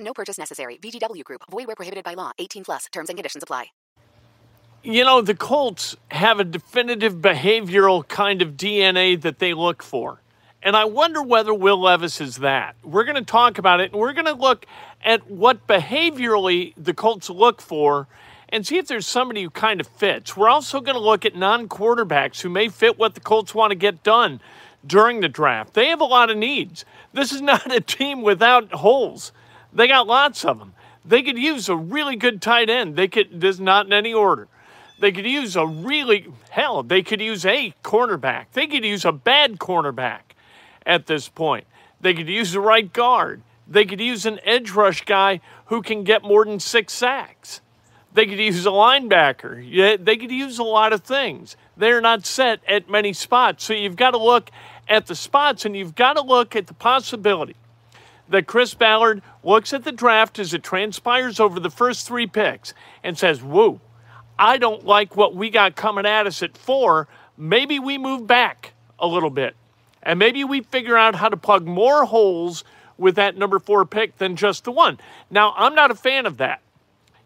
No purchase necessary. VGW Group. Void where prohibited by law. 18 plus. Terms and conditions apply. You know, the Colts have a definitive behavioral kind of DNA that they look for. And I wonder whether Will Levis is that. We're going to talk about it, and we're going to look at what behaviorally the Colts look for and see if there's somebody who kind of fits. We're also going to look at non quarterbacks who may fit what the Colts want to get done during the draft. They have a lot of needs. This is not a team without holes. They got lots of them. They could use a really good tight end. They could, this is not in any order. They could use a really, hell, they could use a cornerback. They could use a bad cornerback at this point. They could use a right guard. They could use an edge rush guy who can get more than six sacks. They could use a linebacker. Yeah, they could use a lot of things. They're not set at many spots. So you've got to look at the spots and you've got to look at the possibility that Chris Ballard looks at the draft as it transpires over the first three picks and says, Whoa, I don't like what we got coming at us at four. Maybe we move back a little bit. And maybe we figure out how to plug more holes with that number four pick than just the one. Now, I'm not a fan of that.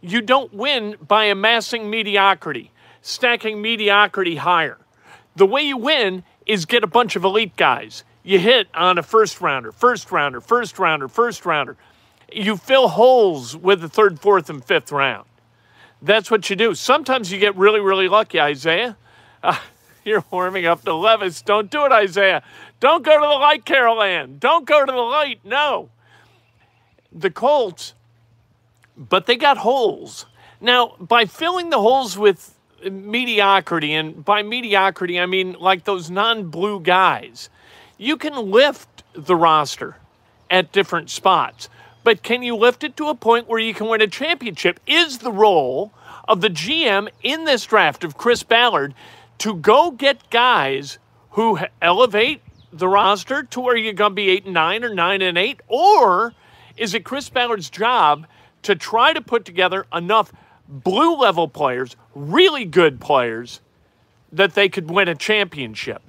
You don't win by amassing mediocrity, stacking mediocrity higher. The way you win is get a bunch of elite guys you hit on a first rounder, first rounder, first rounder, first rounder. You fill holes with the third, fourth, and fifth round. That's what you do. Sometimes you get really, really lucky, Isaiah. Uh, you're warming up to Levis. Don't do it, Isaiah. Don't go to the light, Carolan. Don't go to the light. No. The Colts, but they got holes. Now, by filling the holes with mediocrity, and by mediocrity, I mean like those non blue guys you can lift the roster at different spots, but can you lift it to a point where you can win a championship? Is the role of the GM in this draft of Chris Ballard to go get guys who elevate the roster to where you're going to be eight and nine or nine and eight? Or is it Chris Ballard's job to try to put together enough blue level players, really good players, that they could win a championship?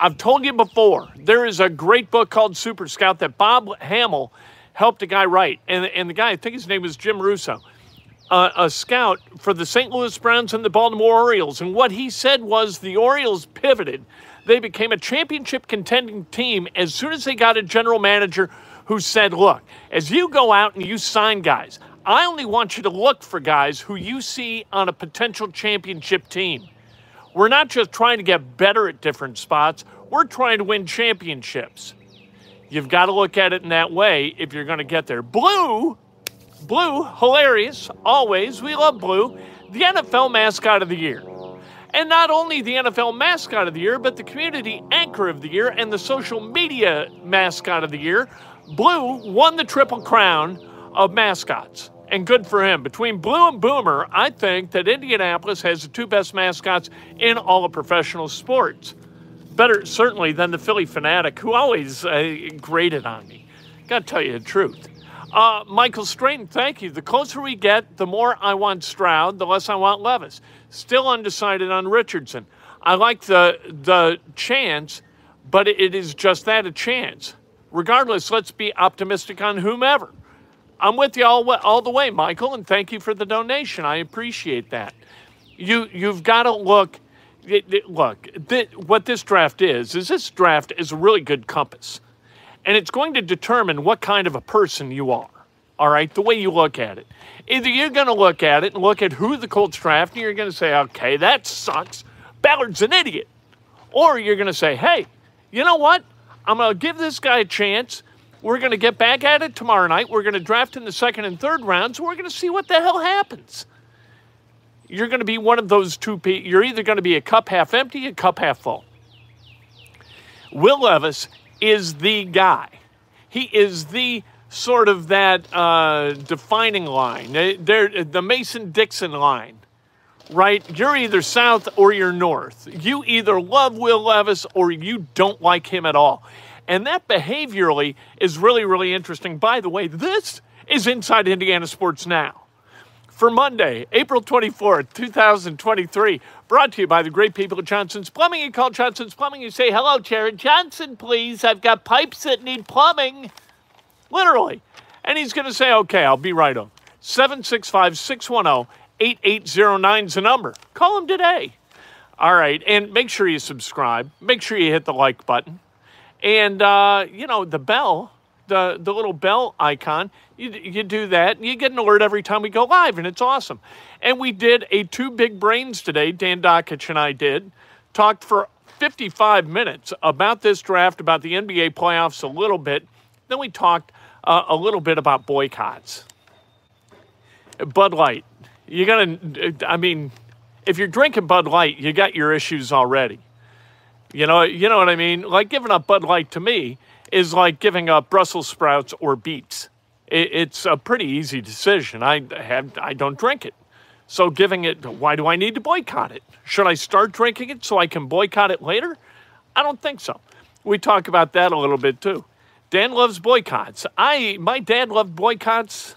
I've told you before, there is a great book called Super Scout that Bob Hammel helped a guy write. And, and the guy, I think his name was Jim Russo, uh, a scout for the St. Louis Browns and the Baltimore Orioles. And what he said was the Orioles pivoted. They became a championship contending team as soon as they got a general manager who said, Look, as you go out and you sign guys, I only want you to look for guys who you see on a potential championship team. We're not just trying to get better at different spots, we're trying to win championships. You've got to look at it in that way if you're going to get there. Blue, blue, hilarious, always. We love blue. The NFL mascot of the year. And not only the NFL mascot of the year, but the community anchor of the year and the social media mascot of the year. Blue won the triple crown of mascots and good for him. Between Blue and Boomer, I think that Indianapolis has the two best mascots in all of professional sports. Better, certainly, than the Phillie Phanatic, who always uh, grated on me. Got to tell you the truth. Uh, Michael Strayton, thank you. The closer we get, the more I want Stroud, the less I want Levis. Still undecided on Richardson. I like the the chance, but it is just that a chance. Regardless, let's be optimistic on whomever. I'm with you all, all the way, Michael, and thank you for the donation. I appreciate that. You, you've got to look. Look, what this draft is, is this draft is a really good compass. And it's going to determine what kind of a person you are. All right, the way you look at it. Either you're going to look at it and look at who the Colts draft, and you're going to say, okay, that sucks. Ballard's an idiot. Or you're going to say, hey, you know what? I'm going to give this guy a chance. We're going to get back at it tomorrow night. We're going to draft in the second and third rounds. We're going to see what the hell happens. You're going to be one of those two people. You're either going to be a cup half empty, a cup half full. Will Levis is the guy. He is the sort of that uh, defining line, They're, the Mason Dixon line, right? You're either south or you're north. You either love Will Levis or you don't like him at all. And that behaviorally is really, really interesting. By the way, this is Inside Indiana Sports Now for Monday, April 24th, 2023. Brought to you by the great people at Johnson's Plumbing. You call Johnson's Plumbing, you say, Hello, Jared Johnson, please. I've got pipes that need plumbing. Literally. And he's going to say, Okay, I'll be right on. 765 610 8809 is the number. Call him today. All right. And make sure you subscribe. Make sure you hit the like button. And, uh, you know, the bell the, the little bell icon. You, you do that, and you get an alert every time we go live, and it's awesome. And we did a two big brains today. Dan Dakich and I did talked for 55 minutes about this draft, about the NBA playoffs a little bit. Then we talked uh, a little bit about boycotts. Bud Light. You gotta. I mean, if you're drinking Bud Light, you got your issues already. You know, you know what I mean. Like giving up Bud Light to me is like giving up Brussels sprouts or beets. It, it's a pretty easy decision. I have I don't drink it. So giving it why do I need to boycott it? Should I start drinking it so I can boycott it later? I don't think so. We talk about that a little bit too. Dan loves boycotts. I my dad loved boycotts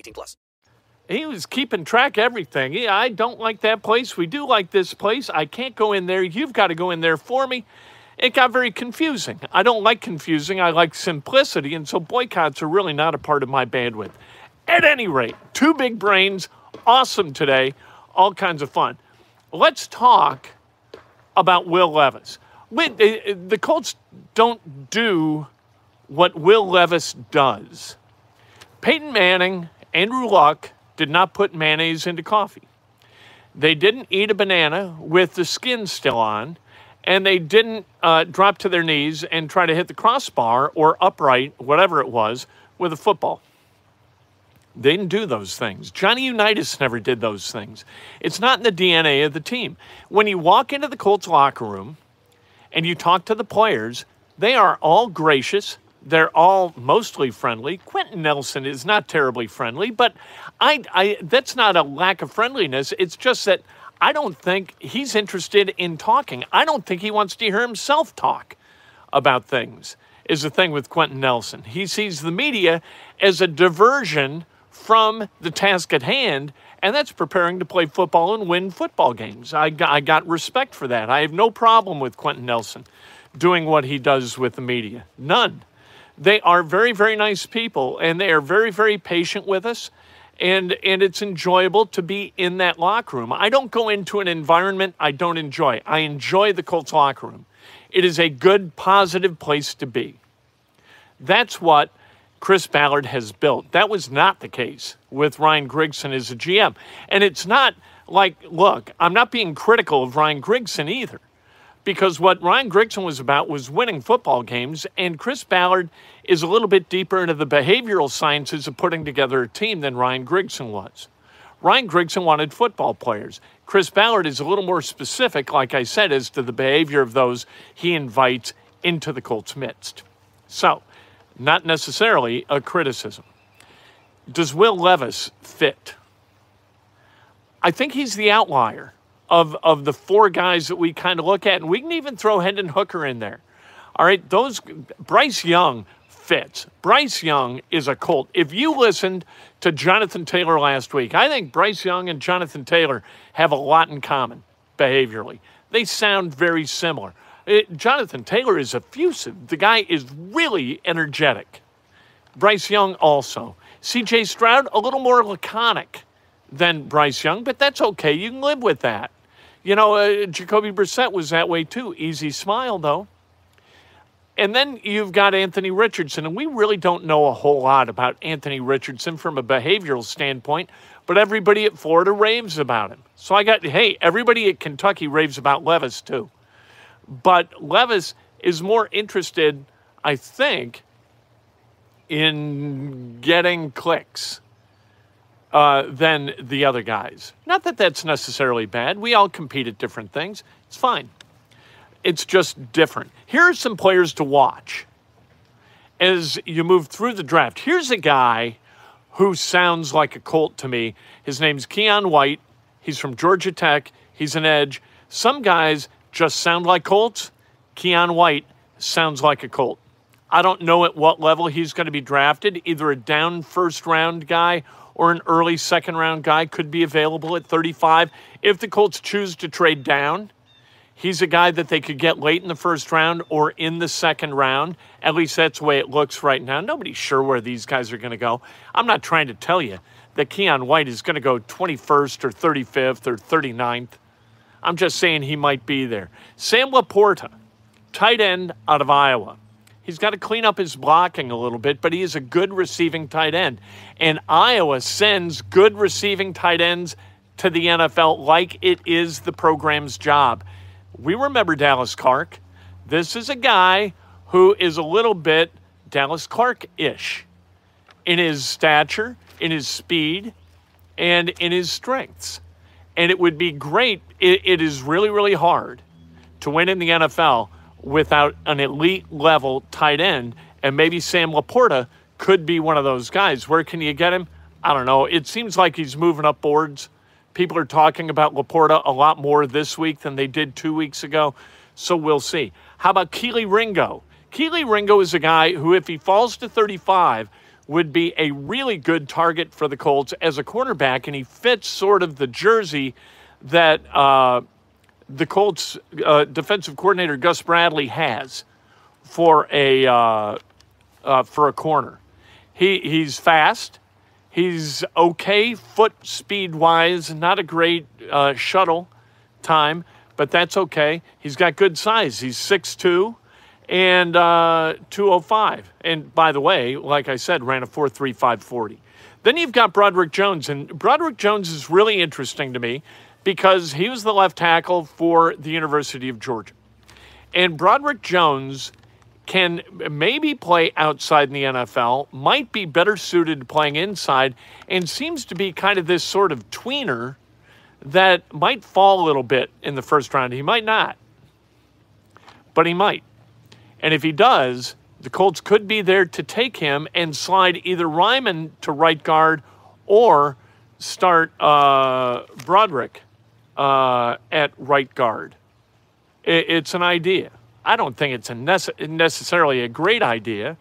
18 plus. He was keeping track of everything. I don't like that place. We do like this place. I can't go in there. You've got to go in there for me. It got very confusing. I don't like confusing. I like simplicity, and so boycotts are really not a part of my bandwidth. At any rate, two big brains, awesome today all kinds of fun. Let's talk about Will Levis. Eh, eh, the Colts don't do what Will Levis does. Peyton Manning, Andrew Luck did not put mayonnaise into coffee. They didn't eat a banana with the skin still on, and they didn't uh, drop to their knees and try to hit the crossbar or upright, whatever it was, with a football. They didn't do those things. Johnny Unitas never did those things. It's not in the DNA of the team. When you walk into the Colts locker room and you talk to the players, they are all gracious. They're all mostly friendly. Quenton Nelson is not terribly friendly, but I, I that's not a lack of friendliness. It's just that I don't think he's interested in talking. I don't think he wants to hear himself talk about things. Is the thing with Quenton Nelson. He sees the media as a diversion from the task at hand, and that's preparing to play football and win football games. I I got respect for that. I have no problem with Quenton Nelson doing what he does with the media. None. They are very, very nice people, and they are very, very patient with us. And, and it's enjoyable to be in that locker room. I don't go into an environment I don't enjoy. I enjoy the Colts locker room. It is a good, positive place to be. That's what Chris Ballard has built. That was not the case with Ryan Grigson as a GM. And it's not like, look, I'm not being critical of Ryan Grigson either, because what Ryan Grigson was about was winning football games, and Chris Ballard is a little bit deeper into the behavioral sciences of putting together a team than Ryan Grigson was. Ryan Grigson wanted football players. Chris Ballard is a little more specific, like I said, as to the behavior of those he invites into the Colts' midst. So, not necessarily a criticism. Does Will Levis fit? I think he's the outlier of, of the four guys that we kind of look at, and we can even throw Hendon Hooker in there. All right, those Bryce Young fits. Bryce Young is a Colt. If you listened to Jonathan Taylor last week, I think Bryce Young and Jonathan Taylor have a lot in common behaviorally. They sound very similar. It, Jonathan Taylor is effusive. The guy is really energetic. Bryce Young also. CJ Stroud, a little more laconic than Bryce Young, but that's okay. You can live with that. You know, uh, Jacoby Brissett was that way too. Easy smile, though. And then you've got Anthony Richardson, and we really don't know a whole lot about Anthony Richardson from a behavioral standpoint, but everybody at Florida raves about him. So I got, hey, everybody at Kentucky raves about Levis too. But Levis is more interested, I think, in getting clicks uh, than the other guys. Not that that's necessarily bad. We all compete at different things. It's fine. It's just different. Here are some players to watch as you move through the draft. Here's a guy who sounds like a Colt to me. His name's Keion White. He's from Georgia Tech. He's an edge. Some guys just sound like Colts. Keion White sounds like a Colt. I don't know at what level he's going to be drafted. Either a down first round guy or an early second round guy could be available at 35. If the Colts choose to trade down, he's a guy that they could get late in the first round or in the second round. At least that's the way it looks right now. Nobody's sure where these guys are going to go. I'm not trying to tell you that Keion White is going to go 21st or 35th or 39th. I'm just saying he might be there. Sam LaPorta, tight end out of Iowa. He's got to clean up his blocking a little bit, but he is a good receiving tight end. And Iowa sends good receiving tight ends to the NFL like it is the program's job. We remember Dallas Clark. This is a guy who is a little bit Dallas Clark ish in his stature, in his speed, and in his strengths. And it would be great. it, it is really, really hard to win in the NFL without an elite level tight end. And maybe Sam LaPorta could be one of those guys. Where can you get him? I don't know. It seems like he's moving up boards. People are talking about LaPorta a lot more this week than they did two weeks ago. So we'll see. How about Kelee Ringo? Kelee Ringo is a guy who, if he falls to 35, would be a really good target for the Colts as a cornerback, and he fits sort of the jersey that uh, the Colts uh, defensive coordinator Gus Bradley has for a uh, uh, for a corner. He he's fast. He's okay foot speed wise, not a great uh, shuttle time, but that's okay. He's got good size. He's 6'2 and uh, 205. And by the way, like I said, ran a 4.3540. Then you've got Broderick Jones, and Broderick Jones is really interesting to me because he was the left tackle for the University of Georgia. And Broderick Jones can maybe play outside in the NFL, might be better suited to playing inside, and seems to be kind of this sort of tweener that might fall a little bit in the first round. He might not, but he might. And if he does, the Colts could be there to take him and slide either Raimann to right guard or start uh, Broderick uh, at right guard. It, it's an idea. I don't think it's a nece- necessarily a great idea.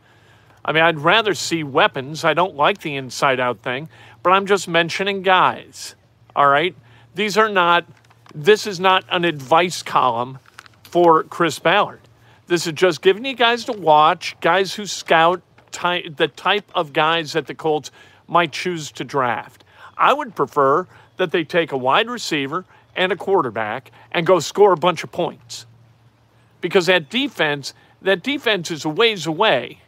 I mean, I'd rather see weapons. I don't like the inside out thing, but I'm just mentioning guys. All right? These are not, this is not an advice column for Chris Ballard. This is just giving you guys to watch, guys who scout type the type of guys that the Colts might choose to draft. I would prefer that they take a wide receiver and a quarterback and go score a bunch of points. Because that defense, that defense is a ways away.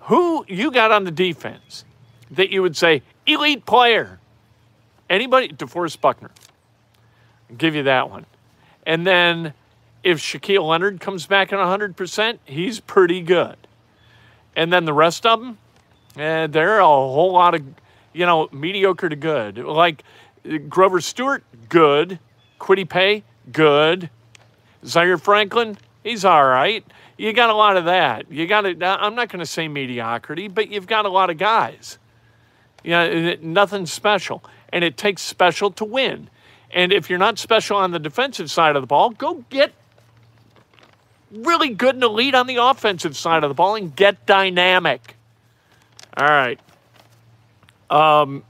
Who you got on the defense that you would say elite player? Anybody? DeForest Buckner. I'll give you that one. And then if Shaquille Leonard comes back at 100%, he's pretty good. And then the rest of them, eh, they're a whole lot of, you know, mediocre to good. Like Grover Stewart, good. Kwity Paye, good. Zaire Franklin, he's all right. You got a lot of that. You got to, I'm not going to say mediocrity, but you've got a lot of guys. You know, nothing special. And it takes special to win. And if you're not special on the defensive side of the ball, go get really good and elite on the offensive side of the ball and get dynamic. All right. Um,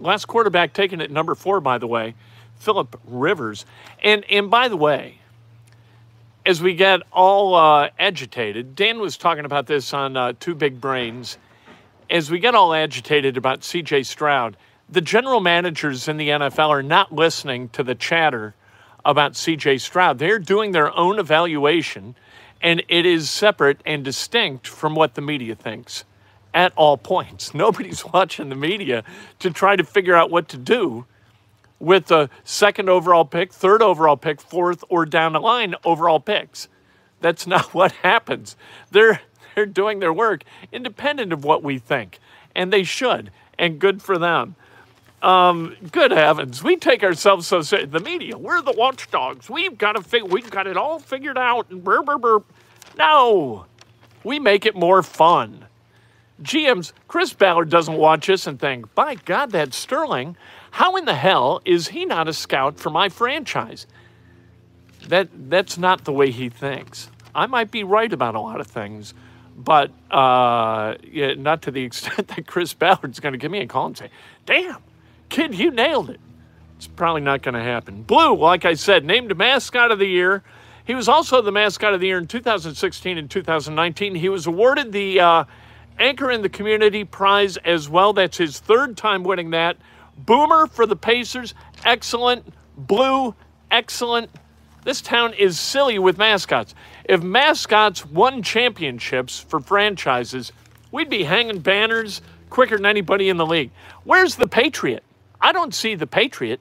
last quarterback taken at number four, by the way, Philip Rivers. And and by the way, as we get all uh, agitated, Dan was talking about this on uh, Two Big Brains. As we get all agitated about C.J. Stroud, the general managers in the NFL are not listening to the chatter about CJ Stroud. They're doing their own evaluation, and it is separate and distinct from what the media thinks at all points. Nobody's watching the media to try to figure out what to do with the second overall pick, third overall pick, fourth, or down the line overall picks. That's not what happens. They're they're doing their work independent of what we think, and they should, and good for them. Um, good heavens, we take ourselves so serious. The media, we're the watchdogs. We've got to fig- we've got it all figured out. And burr, burr, burr. No, we make it more fun. GMs, Chris Ballard doesn't watch us and think, by God, that's Sterling. How in the hell is he not a scout for my franchise? That that's not the way he thinks. I might be right about a lot of things, but uh, yeah, not to the extent that Chris Ballard's going to give me a call and say, "Damn, kid, you nailed it." It's probably not going to happen. Blue, like I said, named mascot of the year. He was also the mascot of the year in 2016 and 2019. He was awarded the uh, Anchor in the Community Prize as well. That's his third time winning that. Boomer for the Pacers, excellent. Blue, excellent. This town is silly with mascots. If mascots won championships for franchises, we'd be hanging banners quicker than anybody in the league. Where's the Patriot? I don't see the Patriot.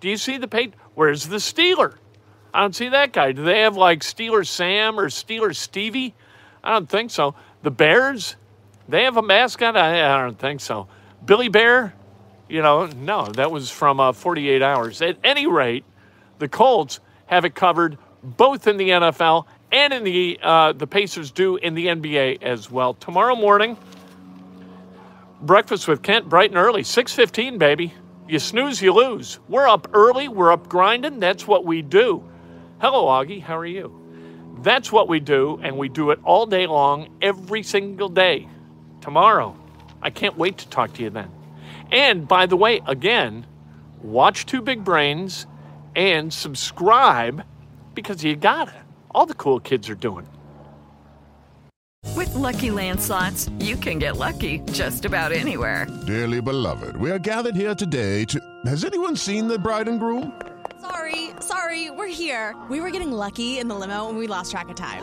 Do you see the Patriot? Where's the Steeler? I don't see that guy. Do they have like Steeler Sam or Steeler Stevie? I don't think so. The Bears? They have a mascot? I, I don't think so. Billy Bear? You know, no, that was from uh, 48 hours. At any rate, the Colts have it covered both in the NFL and in the uh, the Pacers do in the NBA as well. Tomorrow morning, breakfast with Kent bright and early, 6:15, baby. You snooze, you lose. We're up early. We're up grinding. That's what we do. Hello, Augie. How are you? That's what we do, and we do it all day long, every single day. Tomorrow, I can't wait to talk to you then. And by the way, again, watch Two Big Brains and subscribe because you got it. All the cool kids are doing. With Lucky Land slots, you can get lucky just about anywhere. Dearly beloved, we are gathered here today to. Has anyone seen the bride and groom? Sorry, sorry, we're here. We were getting lucky in the limo and we lost track of time.